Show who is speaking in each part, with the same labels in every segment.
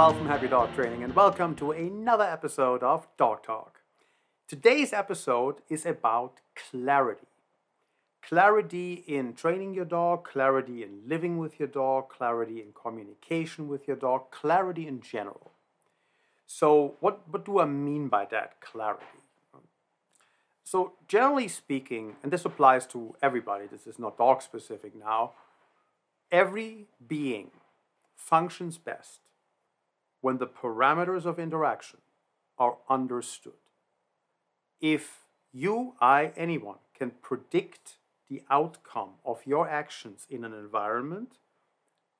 Speaker 1: Ralf from Happy Dog Training, and welcome to another episode of Dog Talk. Today's episode is about clarity. Clarity in training your dog, clarity in living with your dog, clarity in communication with your dog, clarity in general. So, what, what do I mean by that clarity? So, generally speaking, and this applies to everybody, this is not dog specific now, every being functions best when the parameters of interaction are understood. If you, I, anyone can predict the outcome of your actions in an environment,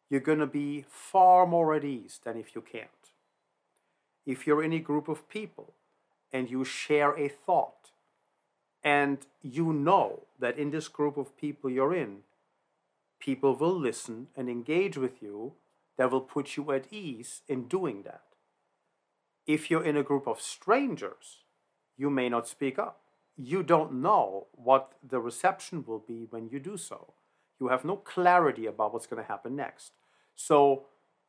Speaker 1: you're going to be far more at ease than if you can't. If you're in a group of people and you share a thought, and you know that in this group of people you're in, people will listen and engage with you that will put you at ease in doing that. If you're in a group of strangers, you may not speak up. You don't know what the reception will be when you do so. You have no clarity about what's going to happen next. So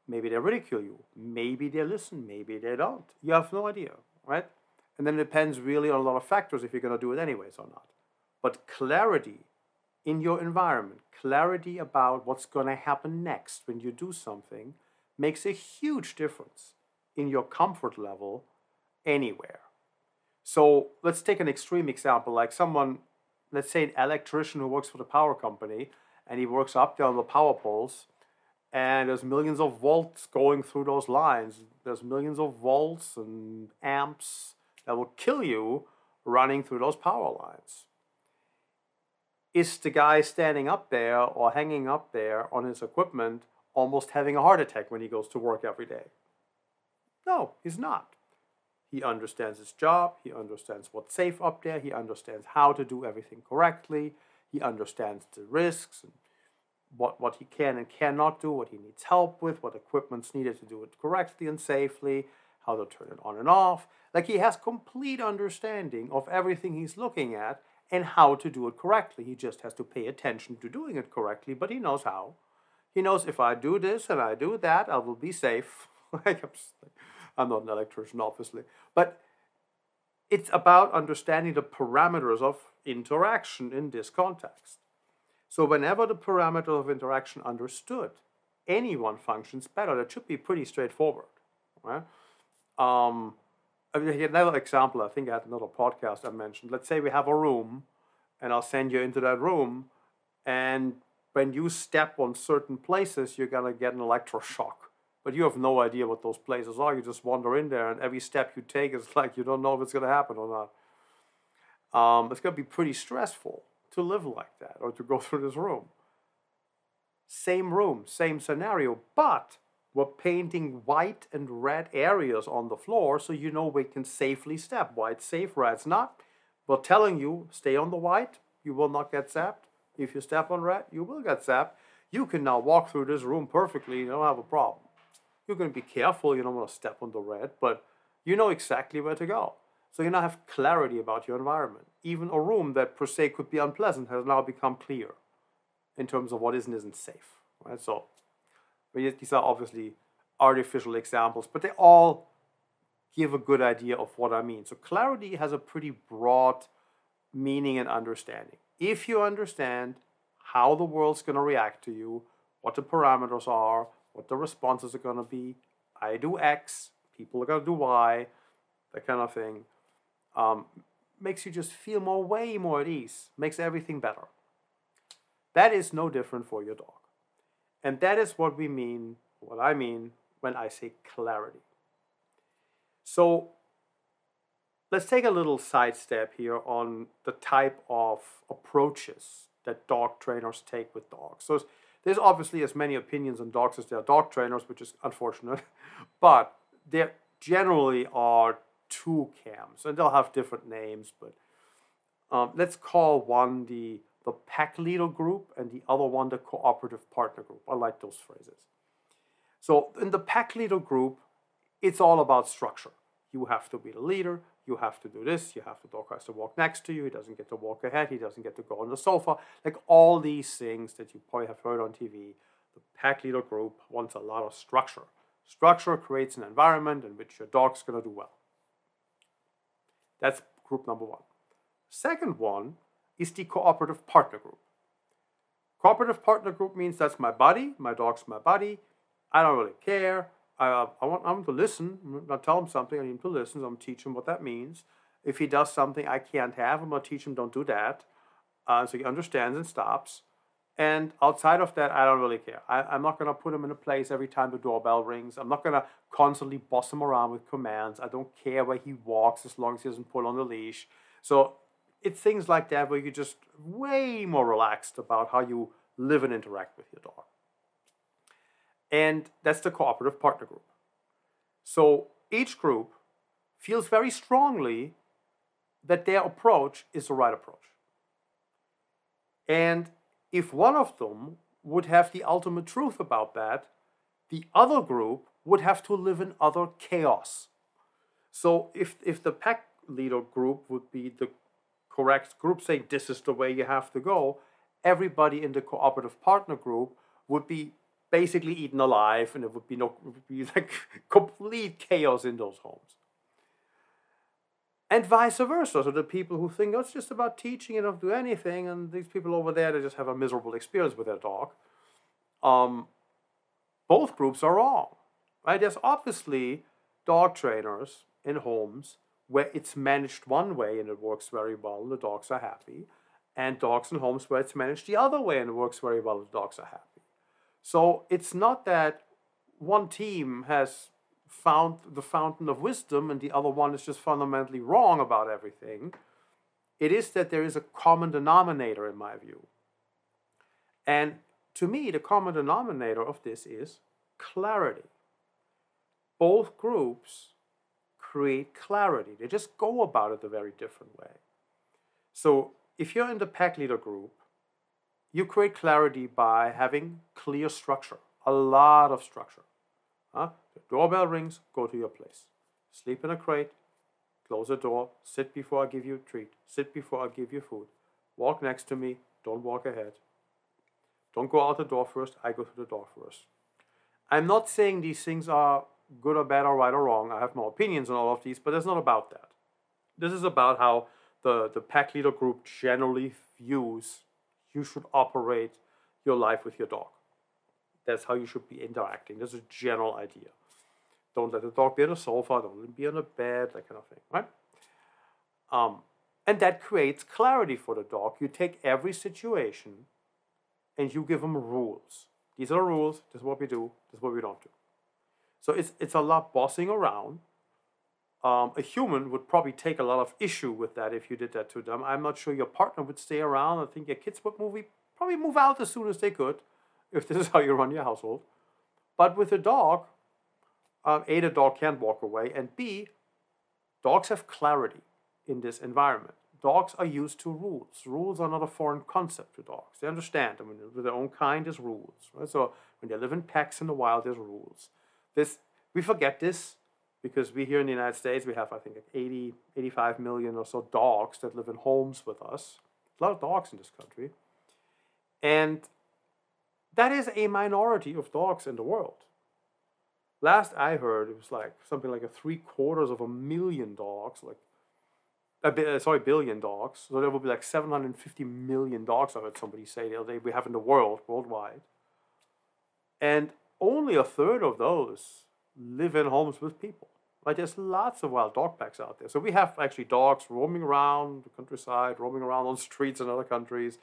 Speaker 1: maybe they ridicule you, maybe they listen, maybe they don't. You have no idea, right? And then it depends really on a lot of factors if you're going to do it anyways or not. But clarity in your environment, clarity about what's going to happen next when you do something makes a huge difference in your comfort level anywhere. So let's take an extreme example like someone, let's say an electrician who works for the power company and he works up there on the power poles and there's millions of volts going through those lines. There's millions of volts and amps that will kill you running through those power lines is the guy standing up there or hanging up there on his equipment almost having a heart attack when he goes to work every day? No, he's not. He understands his job, he understands what's safe up there, he understands how to do everything correctly, he understands the risks and what, what he can and cannot do, what he needs help with, what equipment's needed to do it correctly and safely, how to turn it on and off. Like he has complete understanding of everything he's looking at and how to do it correctly. He just has to pay attention to doing it correctly, but he knows how. He knows if I do this and I do that, I will be safe. I'm not an electrician, obviously, but it's about understanding the parameters of interaction in this context. So, whenever the parameter of interaction understood, anyone functions better. That should be pretty straightforward. Right? Um, I mean, another example, I think I had another podcast I mentioned. Let's say we have a room, and I'll send you into that room, and when you step on certain places, you're gonna get an electroshock. But you have no idea what those places are. You just wander in there, and every step you take is like you don't know if it's gonna happen or not. Um, it's gonna be pretty stressful to live like that or to go through this room. Same room, same scenario, but we're painting white and red areas on the floor so you know we can safely step. White safe, red's not. We're telling you, stay on the white, you will not get zapped. If you step on red, you will get zapped. You can now walk through this room perfectly, you don't have a problem. You're going to be careful, you don't want to step on the red, but you know exactly where to go. So you now have clarity about your environment. Even a room that per se could be unpleasant has now become clear in terms of what is and isn't safe. Right? So these are obviously artificial examples, but they all give a good idea of what I mean. So clarity has a pretty broad meaning and understanding. If you understand how the world's going to react to you, what the parameters are, what the responses are going to be, I do X, people are going to do Y, that kind of thing, um, makes you just feel more, way more at ease, makes everything better. That is no different for your dog. And that is what we mean, what I mean when I say clarity. So let's take a little sidestep here on the type of approaches that dog trainers take with dogs. So there's obviously as many opinions on dogs as there are dog trainers, which is unfortunate, but there generally are two camps, and they'll have different names, but um, let's call one the the pack leader group and the other one the cooperative partner group. I like those phrases. So in the pack leader group, it's all about structure. You have to be the leader. You have to do this. You have to dog has to walk next to you. He doesn't get to walk ahead. He doesn't get to go on the sofa. Like all these things that you probably have heard on TV. The pack leader group wants a lot of structure. Structure creates an environment in which your dog's going to do well. That's group number one. Second one is the cooperative partner group. Cooperative partner group means that's my buddy, my dog's my buddy. I don't really care. I, I want him to listen. I tell him something, I need him to listen. So I'm teach him what that means. If he does something I can't have, I'm gonna teach him don't do that. Uh, so he understands and stops. And outside of that, I don't really care. I, am not gonna put him in a place every time the doorbell rings. I'm not gonna constantly boss him around with commands. I don't care where he walks as long as he doesn't pull on the leash. So it's things like that where you're just way more relaxed about how you live and interact with your dog. And that's the cooperative partner group. So each group feels very strongly that their approach is the right approach. And if one of them would have the ultimate truth about that, the other group would have to live in other chaos. So if, if the pack leader group would be the correct group saying this is the way you have to go, everybody in the cooperative partner group would be basically eaten alive and it would be no would be like complete chaos in those homes. And vice versa so the people who think oh, it's just about teaching and don't do anything and these people over there they just have a miserable experience with their dog um, both groups are wrong right? There's obviously dog trainers in homes where it's managed one way and it works very well the dogs are happy and dogs in homes where it's managed the other way and it works very well the dogs are happy so it's not that one team has found the fountain of wisdom and the other one is just fundamentally wrong about everything. It is that there is a common denominator, in my view. And to me, the common denominator of this is clarity. Both groups create clarity, they just go about it a very different way. So if you're in the pack leader group, you create clarity by having clear structure, a lot of structure. Huh? The doorbell rings, go to your place. Sleep in a crate, close the door, sit before I give you a treat, sit before I give you food. Walk next to me, don't walk ahead. Don't go out the door first, I go through the door first. I'm not saying these things are good or bad or right or wrong. I have my opinions on all of these, but it's not about that. This is about how the, the pack leader group generally views you should operate your life with your dog. That's how you should be interacting. That's a general idea. Don't let the dog be on the sofa, don't let him be on the bed, that kind of thing, right? Um, and that creates clarity for the dog. You take every situation and you give them rules. These are the rules, this is what we do, this is what we don't do. So it's, it's a lot bossing around. Um, a human would probably take a lot of issue with that if you did that to them. I'm not sure your partner would stay around. I think your kids would move, probably move out as soon as they could if this is how you run your household. But with a dog, um, A, the dog can't walk away, and B, dogs have clarity in this environment. Dogs are used to rules. Rules are not a foreign concept to dogs. They understand. I mean, with their own kind, there's rules. Right? So when they live in packs in the wild, there's rules. This we forget this because we here in the United States we have I think 80, 85 million or so dogs that live in homes with us. A lot of dogs in this country, and that is a minority of dogs in the world. Last I heard, it was like something like a three quarters of a million dogs, like a uh, sorry, billion dogs. So there will be like 750 million dogs, I heard somebody say the other day, we have in the world, worldwide. And only a third of those live in homes with people. Like there's lots of wild dog packs out there. So we have actually dogs roaming around the countryside, roaming around on streets in other countries.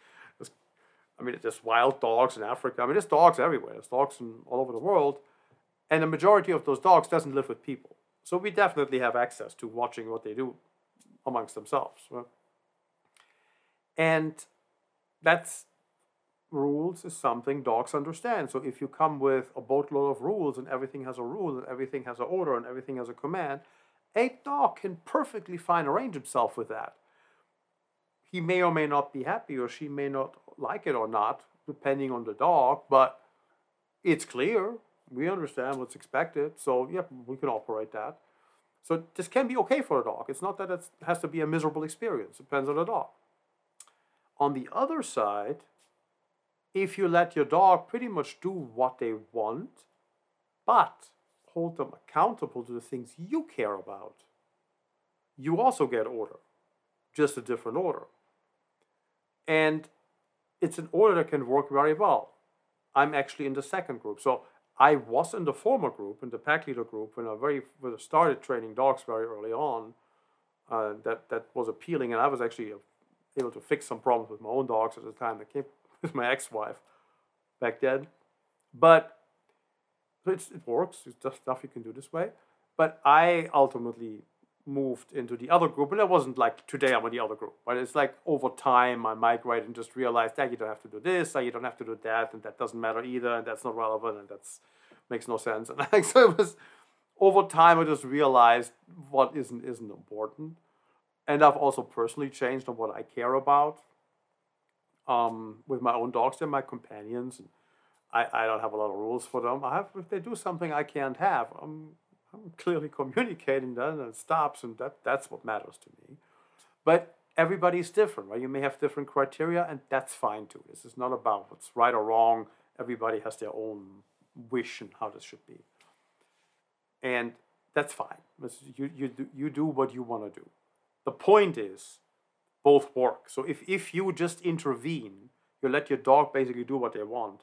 Speaker 1: I mean, there's wild dogs in Africa. I mean, there's dogs everywhere. There's dogs in, all over the world. And the majority of those dogs doesn't live with people. So we definitely have access to watching what they do amongst themselves. Right? And that's rules is something dogs understand. So if you come with a boatload of rules and everything has a rule and everything has an order and everything has a command, a dog can perfectly fine arrange himself with that. He may or may not be happy or she may not like it or not, depending on the dog, but it's clear. We understand what's expected, so yeah, we can operate that. So this can be okay for a dog. It's not that it has to be a miserable experience. It depends on the dog. On the other side, if you let your dog pretty much do what they want, but hold them accountable to the things you care about, you also get order, just a different order. And it's an order that can work very well. I'm actually in the second group. So I was in the former group, in the pack leader group, when I very when I started training dogs very early on. Uh, that that was appealing, and I was actually able to fix some problems with my own dogs at the time that came with my ex-wife back then. But it works. It's just stuff you can do this way. But I ultimately moved into the other group, and it wasn't like today I'm in the other group, but it's like over time I migrated and just realized that you don't have to do this, or you don't have to do that, and that doesn't matter either, and that's not relevant, and that's makes no sense. And like, so it was over time I just realized what isn't isn't important, and I've also personally changed on what I care about. Um, with my own dogs, they're my companions. I, I don't have a lot of rules for them. I have if they do something I can't have, I'm I'm clearly communicating that and it stops, and that, that's what matters to me. But everybody's different, right? You may have different criteria, and that's fine too. This is not about what's right or wrong. Everybody has their own wish and how this should be. And that's fine. You, you, you do what you want to do. The point is, both work. So if, if you just intervene, you let your dog basically do what they want,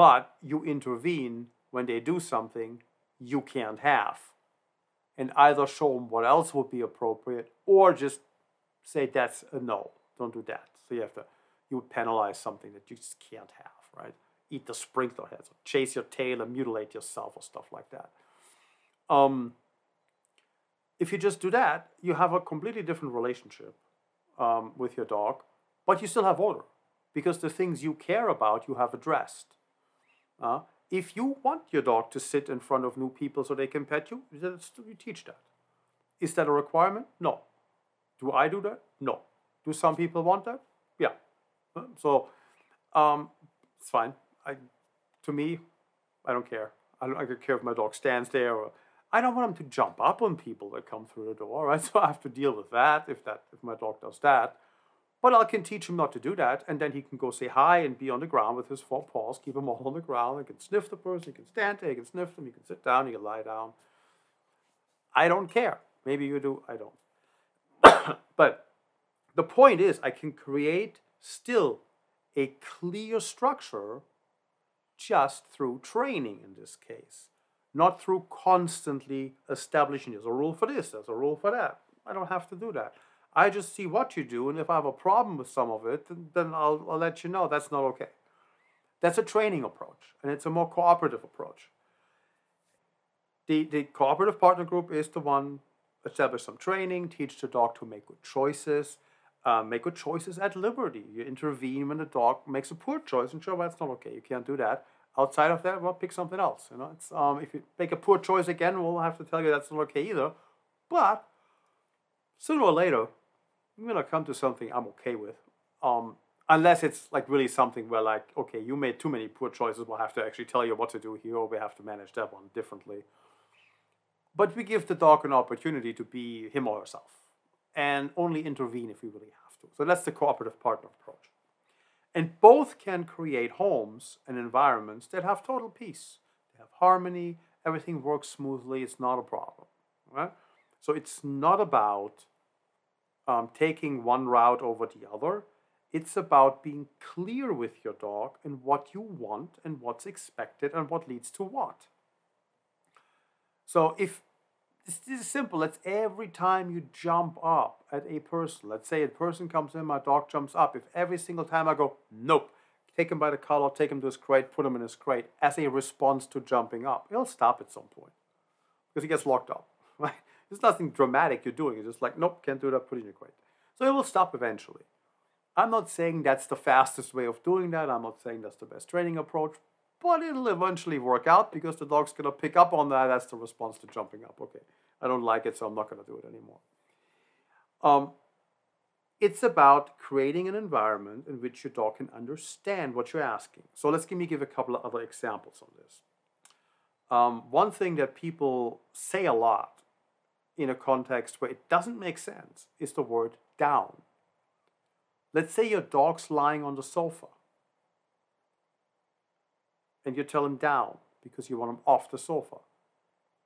Speaker 1: but you intervene when they do something you can't have. And either show them what else would be appropriate or just say that's a no, don't do that. So you have to, you would penalize something that you just can't have, right? Eat the sprinkler heads, or chase your tail and mutilate yourself or stuff like that. Um, if you just do that, you have a completely different relationship um, with your dog, but you still have order because the things you care about you have addressed. Uh, if you want your dog to sit in front of new people so they can pet you, you teach that. Is that a requirement? No. Do I do that? No. Do some people want that? Yeah. So um, it's fine. I, to me, I don't care. I don't, I don't care if my dog stands there or I don't want him to jump up on people that come through the door, right? So I have to deal with that if that if my dog does that. But I can teach him not to do that, and then he can go say hi and be on the ground with his four paws, keep him all on the ground. He can sniff the person, he can stand there, he can sniff them, he can sit down, he can lie down. I don't care. Maybe you do, I don't. but the point is, I can create still a clear structure just through training in this case, not through constantly establishing there's a rule for this, there's a rule for that. I don't have to do that. I just see what you do, and if I have a problem with some of it, then, I'll, I'll let you know that's not okay. That's a training approach, and it's a more cooperative approach. The, the cooperative partner group is the one establish some training, teach the dog to make good choices, uh, make good choices at liberty. You intervene when the dog makes a poor choice, and sure, well, that's not okay. You can't do that. Outside of that, well, pick something else. You know, it's um, if you make a poor choice again, we'll have to tell you that's not okay either. But sooner or later, I'm gonna come to something I'm okay with. Um, unless it's like really something where like, okay, you made too many poor choices, we'll have to actually tell you what to do here, or we have to manage that one differently. But we give the dog an opportunity to be him or herself, and only intervene if we really have to. So that's the cooperative partner approach. And both can create homes and environments that have total peace. They have harmony, everything works smoothly, it's not a problem. Right? So it's not about um, taking one route over the other. It's about being clear with your dog and what you want and what's expected and what leads to what. So if this is simple, it's every time you jump up at a person, let's say a person comes in, my dog jumps up. If every single time I go, nope, take him by the collar, take him to his crate, put him in his crate as a response to jumping up, he'll stop at some point because he gets locked up, right? There's nothing dramatic you're doing. It's just like, nope, can't do that, put in your crate. So it will stop eventually. I'm not saying that's the fastest way of doing that. I'm not saying that's the best training approach, but it'll eventually work out because the dog's going to pick up on that. That's the response to jumping up. Okay, I don't like it, so I'm not going to do it anymore. Um, it's about creating an environment in which your dog can understand what you're asking. So let's give me give a couple of other examples on this. Um, one thing that people say a lot in a context where it doesn't make sense is the word down. Let's say your dog's lying on the sofa and you tell him down because you want him off the sofa.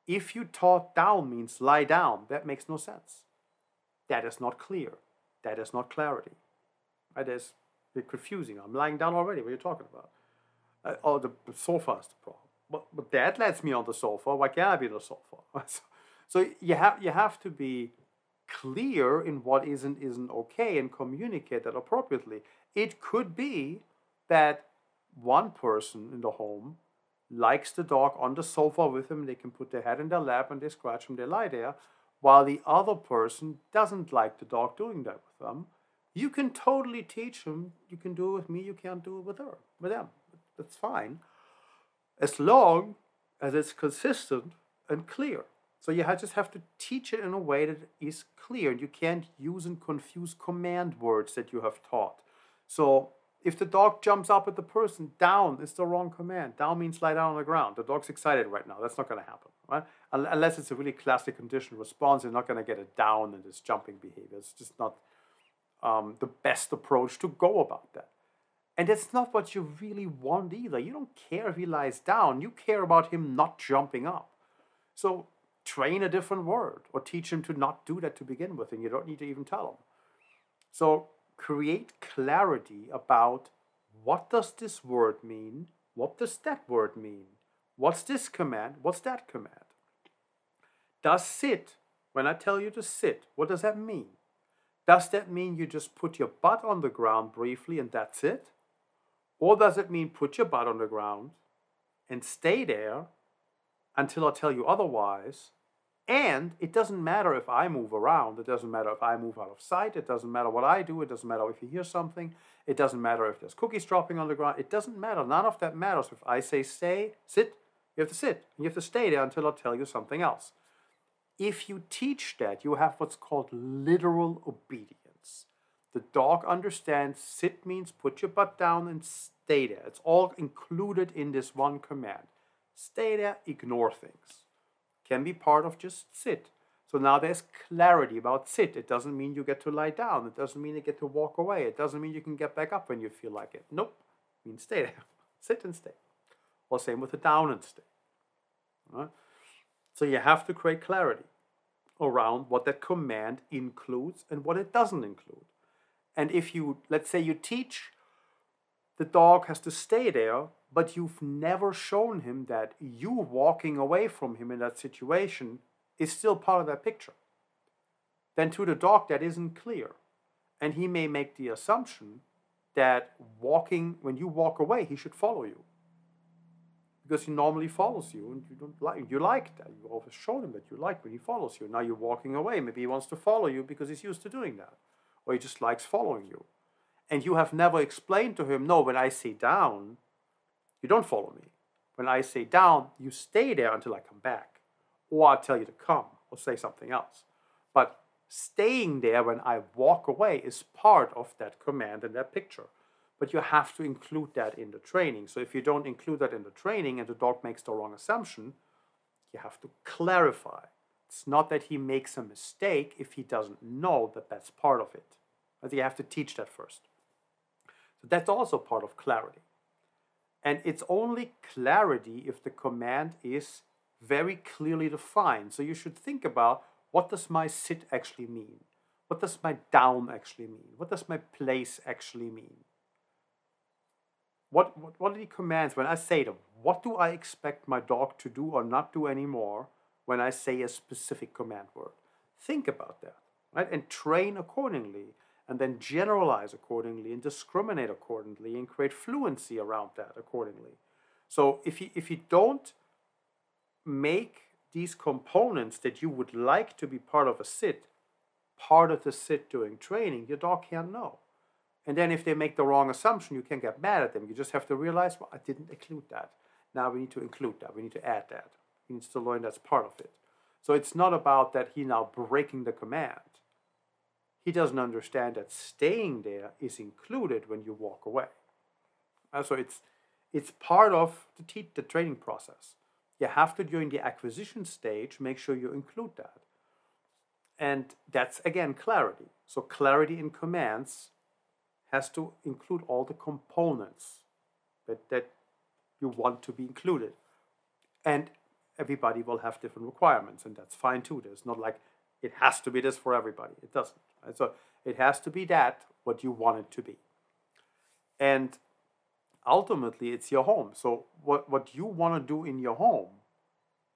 Speaker 1: If you taught down means lie down, that makes no sense. That is not clear. That is not clarity. That is confusing. I'm lying down already. What are you talking about? Uh, oh, the sofa is the problem. But, but that lets me on the sofa. Why can't I be on the sofa? so you have you have to be clear in what isn't isn't okay and communicate that appropriately. It could be that one person in the home likes the dog on the sofa with him. They can put their head in their lap and they scratch him. They lie there, while the other person doesn't like the dog doing that with them. You can totally teach them. You can do it with me. You can't do it with her, with them. That's fine, as long as it's consistent and clear. So you just have to teach it in a way that is clear. and You can't use and confuse command words that you have taught. So if the dog jumps up at the person, down is the wrong command. Down means lie down on the ground. The dog's excited right now. That's not going to happen, right? Unless it's a really classic conditioned response, you're not going to get it down in this jumping behavior. It's just not um, the best approach to go about that. And that's not what you really want either. You don't care if he lies down. You care about him not jumping up. So train a different word or teach him to not do that to begin with, and you don't need to even tell him. So create clarity about what does this word mean? What does that word mean? What's this command? What's that command? Does sit, when I tell you to sit, what does that mean? Does that mean you just put your butt on the ground briefly and that's it? Or does it mean put your butt on the ground and stay there until I tell you otherwise and it doesn't matter if I move around. It doesn't matter if I move out of sight. It doesn't matter what I do. It doesn't matter if you hear something. It doesn't matter if there's cookies dropping on the ground. It doesn't matter. None of that matters. If I say stay, sit, you have to sit. You have to stay there until I tell you something else. If you teach that, you have what's called literal obedience. The dog understands sit means put your butt down and stay there. It's all included in this one command. Stay there, ignore things can be part of just sit. So now there's clarity about sit. It doesn't mean you get to lie down. It doesn't mean you get to walk away. It doesn't mean you can get back up when you feel like it. Nope. It means stay there. sit and stay. Or same with the down and stay. Right? So you have to create clarity around what that command includes and what it doesn't include. And if you, let's say you teach the dog has to stay there but you've never shown him that you walking away from him in that situation is still part of that picture. Then to the dog, that isn't clear. And he may make the assumption that walking, when you walk away, he should follow you. Because he normally follows you and you don't like you like that. You've always shown him that you like when he follows you. Now you're walking away. Maybe he wants to follow you because he's used to doing that. Or he just likes following you. And you have never explained to him, no, when I sit down, you don't follow me. When I say down, you stay there until I come back. Or I tell you to come or say something else. But staying there when I walk away is part of that command and that picture. But you have to include that in the training. So if you don't include that in the training and the dog makes the wrong assumption, you have to clarify. It's not that he makes a mistake if he doesn't know that that's part of it. But you have to teach that first. So that's also part of clarity. And it's only clarity if the command is very clearly defined. So you should think about what does my sit actually mean? What does my down actually mean? What does my place actually mean? What, what, what are the commands when I say them? What do I expect my dog to do or not do anymore when I say a specific command word? Think about that, right? And train accordingly and then generalize accordingly and discriminate accordingly and create fluency around that accordingly. So if you, if you don't make these components that you would like to be part of a sit part of the sit doing training, your dog can't know. And then if they make the wrong assumption, you can't get mad at them. You just have to realize, well, I didn't include that. Now we need to include that. We need to add that. He needs to learn that's part of it. So it's not about that he now breaking the command he doesn't understand that staying there is included when you walk away. Uh, so it's it's part of the, te- the training process. You have to during the acquisition stage make sure you include that. And that's again clarity. So clarity in commands has to include all the components that, that you want to be included. And everybody will have different requirements, and that's fine too. There's not like it has to be this for everybody. It doesn't. Right? So it has to be that what you want it to be. And ultimately, it's your home. So what, what you want to do in your home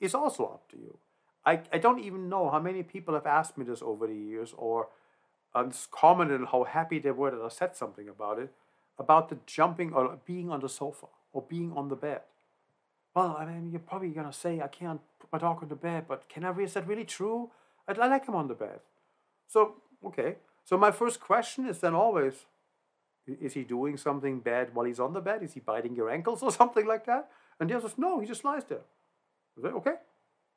Speaker 1: is also up to you. I, I don't even know how many people have asked me this over the years or um, commented on how happy they were that I said something about it, about the jumping or being on the sofa or being on the bed. Well, I mean, you're probably going to say, I can't put my dog on the bed, but can I, is that really true? I, I like him on the bed. So, okay. So my first question is then always, is he doing something bad while he's on the bed? Is he biting your ankles or something like that? And the answer is no, he just lies there. I say, okay,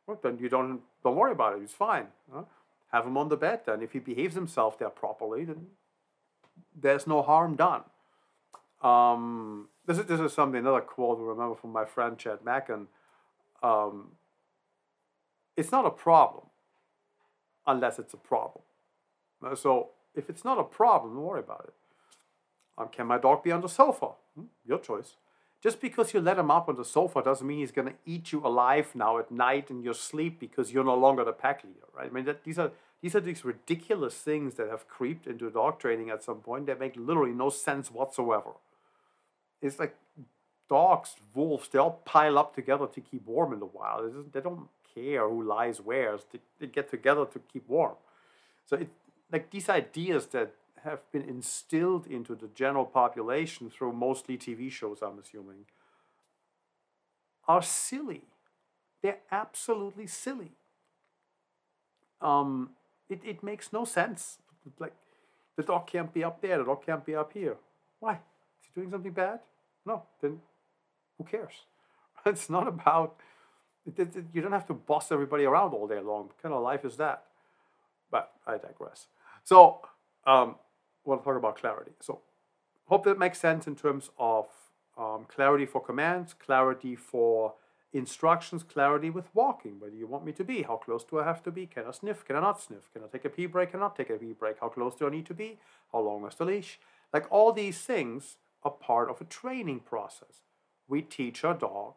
Speaker 1: well, then you don't don't worry about it. He's fine. Have him on the bed. Then if he behaves himself there properly, then there's no harm done. Um, this is this is something another quote I remember from my friend Chad Mackin. Um, it's not a problem unless it's a problem. Uh, so if it's not a problem, don't worry about it. Um, can my dog be on the sofa? Hmm, your choice. Just because you let him up on the sofa doesn't mean he's going to eat you alive now at night in your sleep because you're no longer the pack leader, right? I mean, that, these are these are these ridiculous things that have creeped into dog training at some point that make literally no sense whatsoever. It's like dogs, wolves, they all pile up together to keep warm in the wild. They don't care who lies where. They, they get together to keep warm. So it like these ideas that have been instilled into the general population through mostly TV shows, I'm assuming, are silly. They're absolutely silly. Um, it, it makes no sense. Like, the dog can't be up there, the dog can't be up here. Why? Is he doing something bad? No, then who cares? It's not about, it, it, you don't have to boss everybody around all day long. What kind of life is that? But I digress. So, um, we'll talk about clarity. So, hope that makes sense in terms of um, clarity for commands, clarity for instructions, clarity with walking. Where do you want me to be? How close do I have to be? Can I sniff? Can I not sniff? Can I take a pee break? Can I not take a pee break? How close do I need to be? How long is the leash? Like all these things are part of a training process. We teach our dog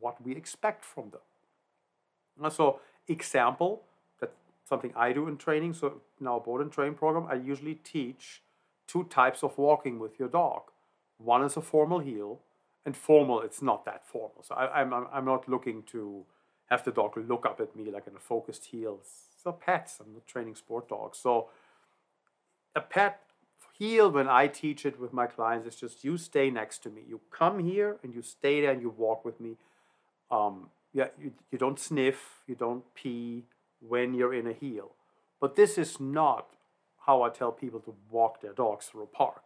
Speaker 1: what we expect from them. So, example, something I do in training. So our board and train program, I usually teach two types of walking with your dog. One is a formal heel, and formal it's not that formal. So I, am I'm, I'm not looking to have the dog look up at me like in a focused heel. So pets. I'm not training sport dogs. So a pet heel when I teach it with my clients is just you stay next to me. You come here and you stay there and you walk with me. Um, yeah, you, you don't sniff, you don't pee, when you're in a heel. But this is not how I tell people to walk their dogs through a park.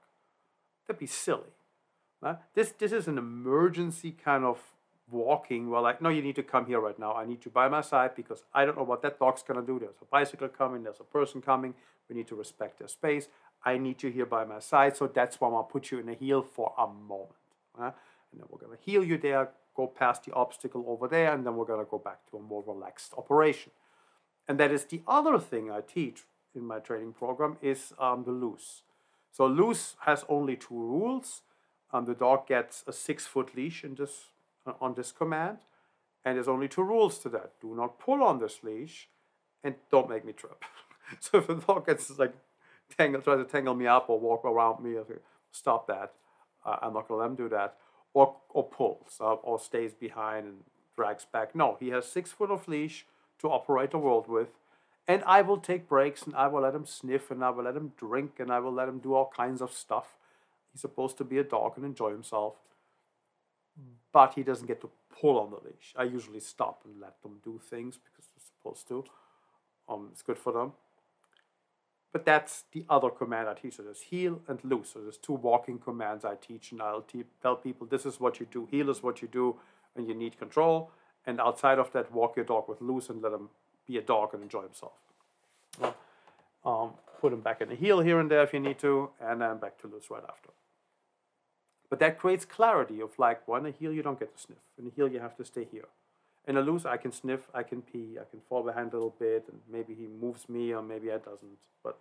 Speaker 1: That'd be silly. Right? This, this is an emergency kind of walking where like, no, you need to come here right now. I need you by my side because I don't know what that dog's gonna do. There's a bicycle coming, there's a person coming. We need to respect their space. I need you here by my side, so that's why I'm gonna put you in a heel for a moment. Right? And then we're gonna heel you there, go past the obstacle over there, and then we're gonna go back to a more relaxed operation. And that is the other thing I teach in my training program is um, the loose. So loose has only two rules. Um, the dog gets a six foot leash in this, uh, on this command. And there's only two rules to that. Do not pull on this leash and don't make me trip. so if the dog gets like tangle, tries to tangle me up or walk around me, stop that. Uh, I'm not going to let him do that. Or, or pulls uh, or stays behind and drags back. No, he has six foot of leash to operate the world with. And I will take breaks and I will let him sniff and I will let him drink and I will let him do all kinds of stuff. He's supposed to be a dog and enjoy himself. But he doesn't get to pull on the leash. I usually stop and let them do things because they're supposed to. Um, it's good for them. But that's the other command I teach. So there's heel and loose. So there's two walking commands I teach, and I'll te- tell people this is what you do. Heel is what you do and you need control, and outside of that, walk your dog with loose and let him be a dog and enjoy himself. Um, put him back in the heel here and there if you need to, and then back to loose right after. But that creates clarity of like, well, a heel you don't get to sniff. In a heel you have to stay here. In a loose, I can sniff, I can pee, I can fall behind a little bit, and maybe he moves me or maybe I doesn't. But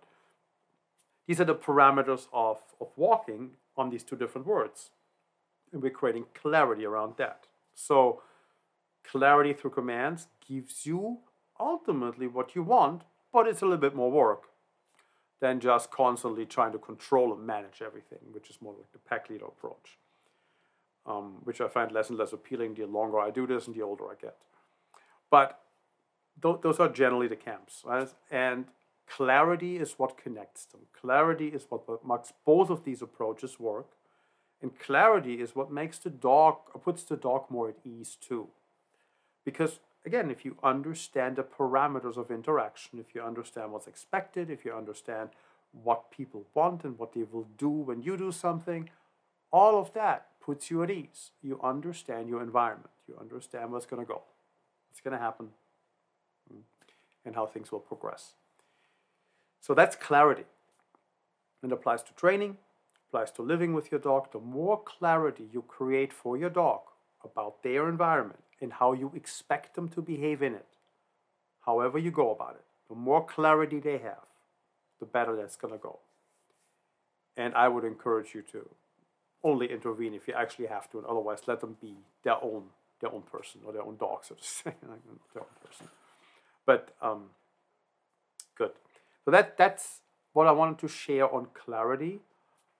Speaker 1: these are the parameters of, of walking on these two different words. And we're creating clarity around that. So clarity through commands gives you ultimately what you want, but it's a little bit more work than just constantly trying to control and manage everything, which is more like the pack leader approach, um, which I find less and less appealing the longer I do this and the older I get. But th- those are generally the camps, right? And clarity is what connects them. Clarity is what makes both of these approaches work. And clarity is what makes the dog, puts the dog more at ease too. Because again, if you understand the parameters of interaction, if you understand what's expected, if you understand what people want and what they will do when you do something, all of that puts you at ease. You understand your environment, you understand what's going to go, what's going to happen, hmm, and how things will progress. So that's clarity. It applies to training, applies to living with your dog. The more clarity you create for your dog about their environment, and how you expect them to behave in it, however you go about it. The more clarity they have, the better that's going to go. And I would encourage you to only intervene if you actually have to, and otherwise let them be their own their own person or their own dog, so to say, their own person. But um, good. So that that's what I wanted to share on clarity.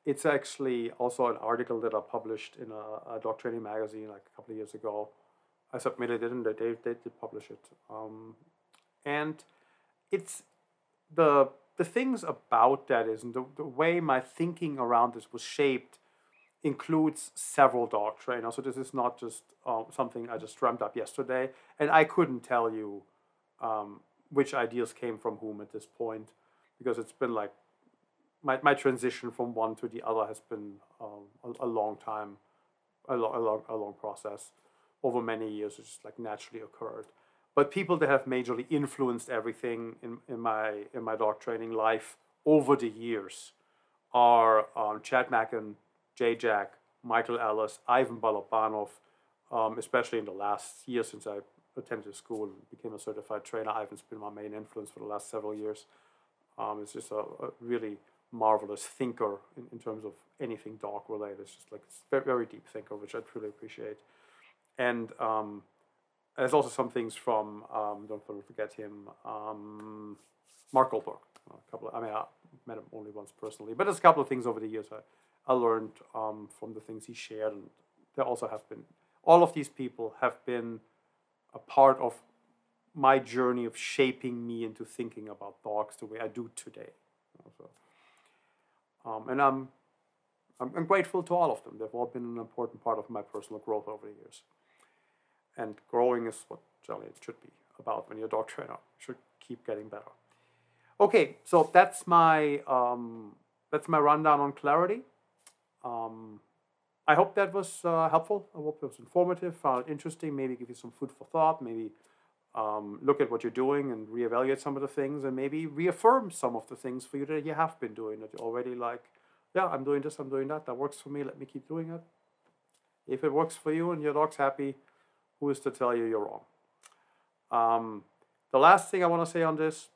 Speaker 1: It's actually also an article that I published in a, a dog training magazine like a couple of years ago I submitted it and they, they, did publish it. Um, and it's the the things about that is and the, the way my thinking around this was shaped includes several dog trainers. So this is not just um, something I just dreamt up yesterday. And I couldn't tell you um, which ideas came from whom at this point because it's been like my, my transition from one to the other has been um, a, a, long time, a, lo- a, long, a long process over many years. It just like naturally occurred. But people that have majorly influenced everything in, in my in my dog training life over the years are um, Chad Mackin, Jay Jack, Michael Ellis, Ivan Balabanov, um, especially in the last year since I attended school and became a certified trainer. Ivan's been my main influence for the last several years. Um, it's just a, a, really marvelous thinker in, in terms of anything dog related. It's just like very, very deep thinker, which I truly appreciate and um, there's also some things from um, don't forget him, um, Mark Goldberg. A couple. Of, I mean, I met him only once personally, but there's a couple of things over the years I, I learned um, from the things he shared, and there also have been all of these people have been a part of my journey of shaping me into thinking about dogs the way I do today. So, um, and I'm, I'm, I'm grateful to all of them. They've all been an important part of my personal growth over the years. And growing is what generally it should be about when you're a dog trainer. You should keep getting better. Okay, so that's my um, that's my rundown on clarity. Um, I hope that was uh, helpful. I hope it was informative, found it interesting, maybe give you some food for thought, maybe um, look at what you're doing and reevaluate some of the things, and maybe reaffirm some of the things for you that you have been doing that you're already like. Yeah, I'm doing this, I'm doing that. That works for me. Let me keep doing it. If it works for you and your dog's happy, who is to tell you you're wrong? Um, the last thing I want to say on this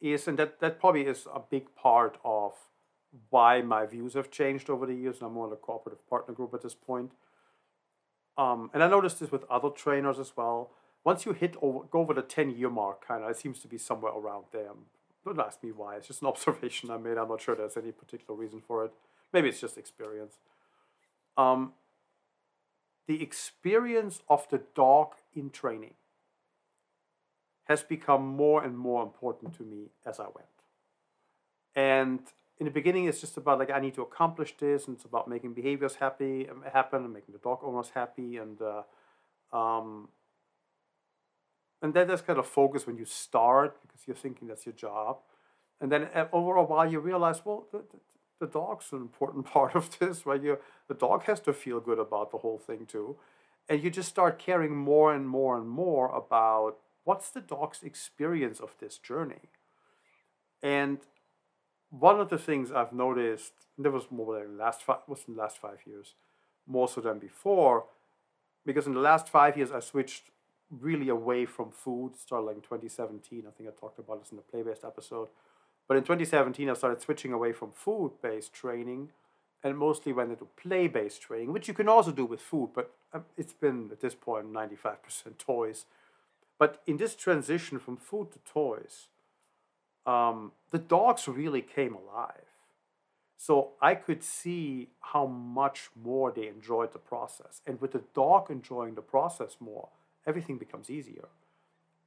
Speaker 1: is, and that, that probably is a big part of why my views have changed over the years, and I'm more in a cooperative partner group at this point. Um, and I noticed this with other trainers as well. Once you hit over, go over the 10 year mark, kind of, it seems to be somewhere around there. Don't ask me why. It's just an observation I made. I'm not sure there's any particular reason for it. Maybe it's just experience. Um, the experience of the dog in training has become more and more important to me as I went. And in the beginning, it's just about like I need to accomplish this, and it's about making behaviors happy um, happen, and making the dog owners happy, and uh, um, and then there's kind of focus when you start because you're thinking that's your job, and then uh, over a while you realize, well, the, the dog's an important part of this, right? You, the dog has to feel good about the whole thing too. And you just start caring more and more and more about what's the dog's experience of this journey. And one of the things I've noticed, and there was more than last five, was in the last five years, more so than before, because in the last five years I switched really away from food. Started like in 2017. I think I talked about this in the play based episode but in 2017, I started switching away from food based training and mostly went into play-based training, which you can also do with food, but um, it's been at this point 95% toys. But in this transition from food to toys, um, the dogs really came alive. So I could see how much more they enjoyed the process. And with the dog enjoying the process more, everything becomes easier.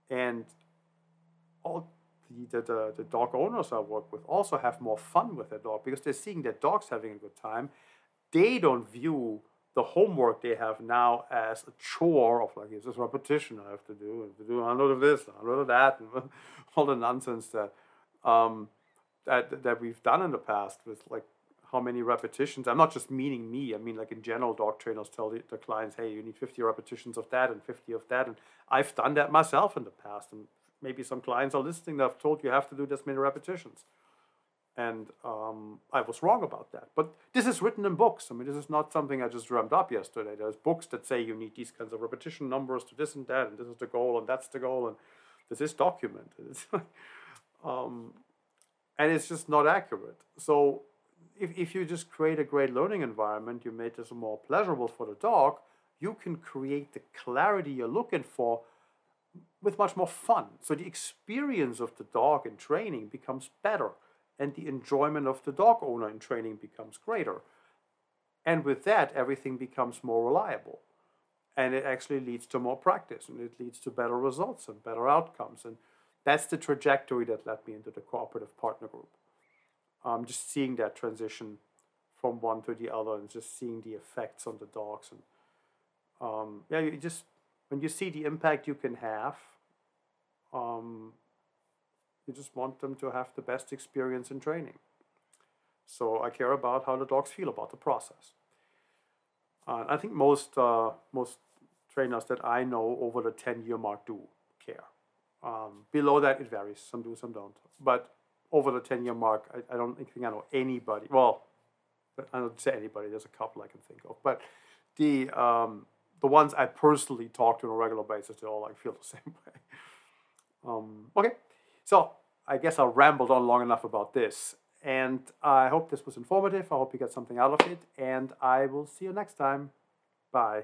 Speaker 1: And all the, the, the dog owners I work with also have more fun with their dog because they're seeing their dogs having a good time. They don't view the homework they have now as a chore of like, it's just repetition I have to do, and to do a lot of this, a lot of that, and all the nonsense that um, that that we've done in the past with like how many repetitions. I'm not just meaning me. I mean like in general, dog trainers tell the, the clients, hey, you need 50 repetitions of that and 50 of that, and I've done that myself in the past. And maybe some clients are listening that have told you have to do this many repetitions. And um, I was wrong about that. But this is written in books. I mean, this is not something I just dreamt up yesterday. There's books that say you need these kinds of repetition numbers to this and that, and this is the goal, and that's the goal, and this is documented. um, and it's just not accurate. So if, if you just create a great learning environment, you make this more pleasurable for the dog, you can create the clarity you're looking for with much more fun. So the experience of the dog in training becomes better and the enjoyment of the dog owner in training becomes greater. And with that, everything becomes more reliable. And it actually leads to more practice and it leads to better results and better outcomes. And that's the trajectory that led me into the cooperative partner group. Um, just seeing that transition from one to the other and just seeing the effects on the dogs. And um, yeah, you just, when you see the impact you can have, um, you just want them to have the best experience in training. So I care about how the dogs feel about the process. Uh, I think most uh, most trainers that I know over the ten year mark do care. Um, below that, it varies. Some do, some don't. But over the 10 year mark, I, I don't think I know anybody. Well, I don't say anybody, there's a couple I can think of. But the, um, the ones I personally talk to on a regular basis, they all like feel the same way. Um, okay, so I guess I rambled on long enough about this. And I hope this was informative. I hope you got something out of it. And I will see you next time. Bye.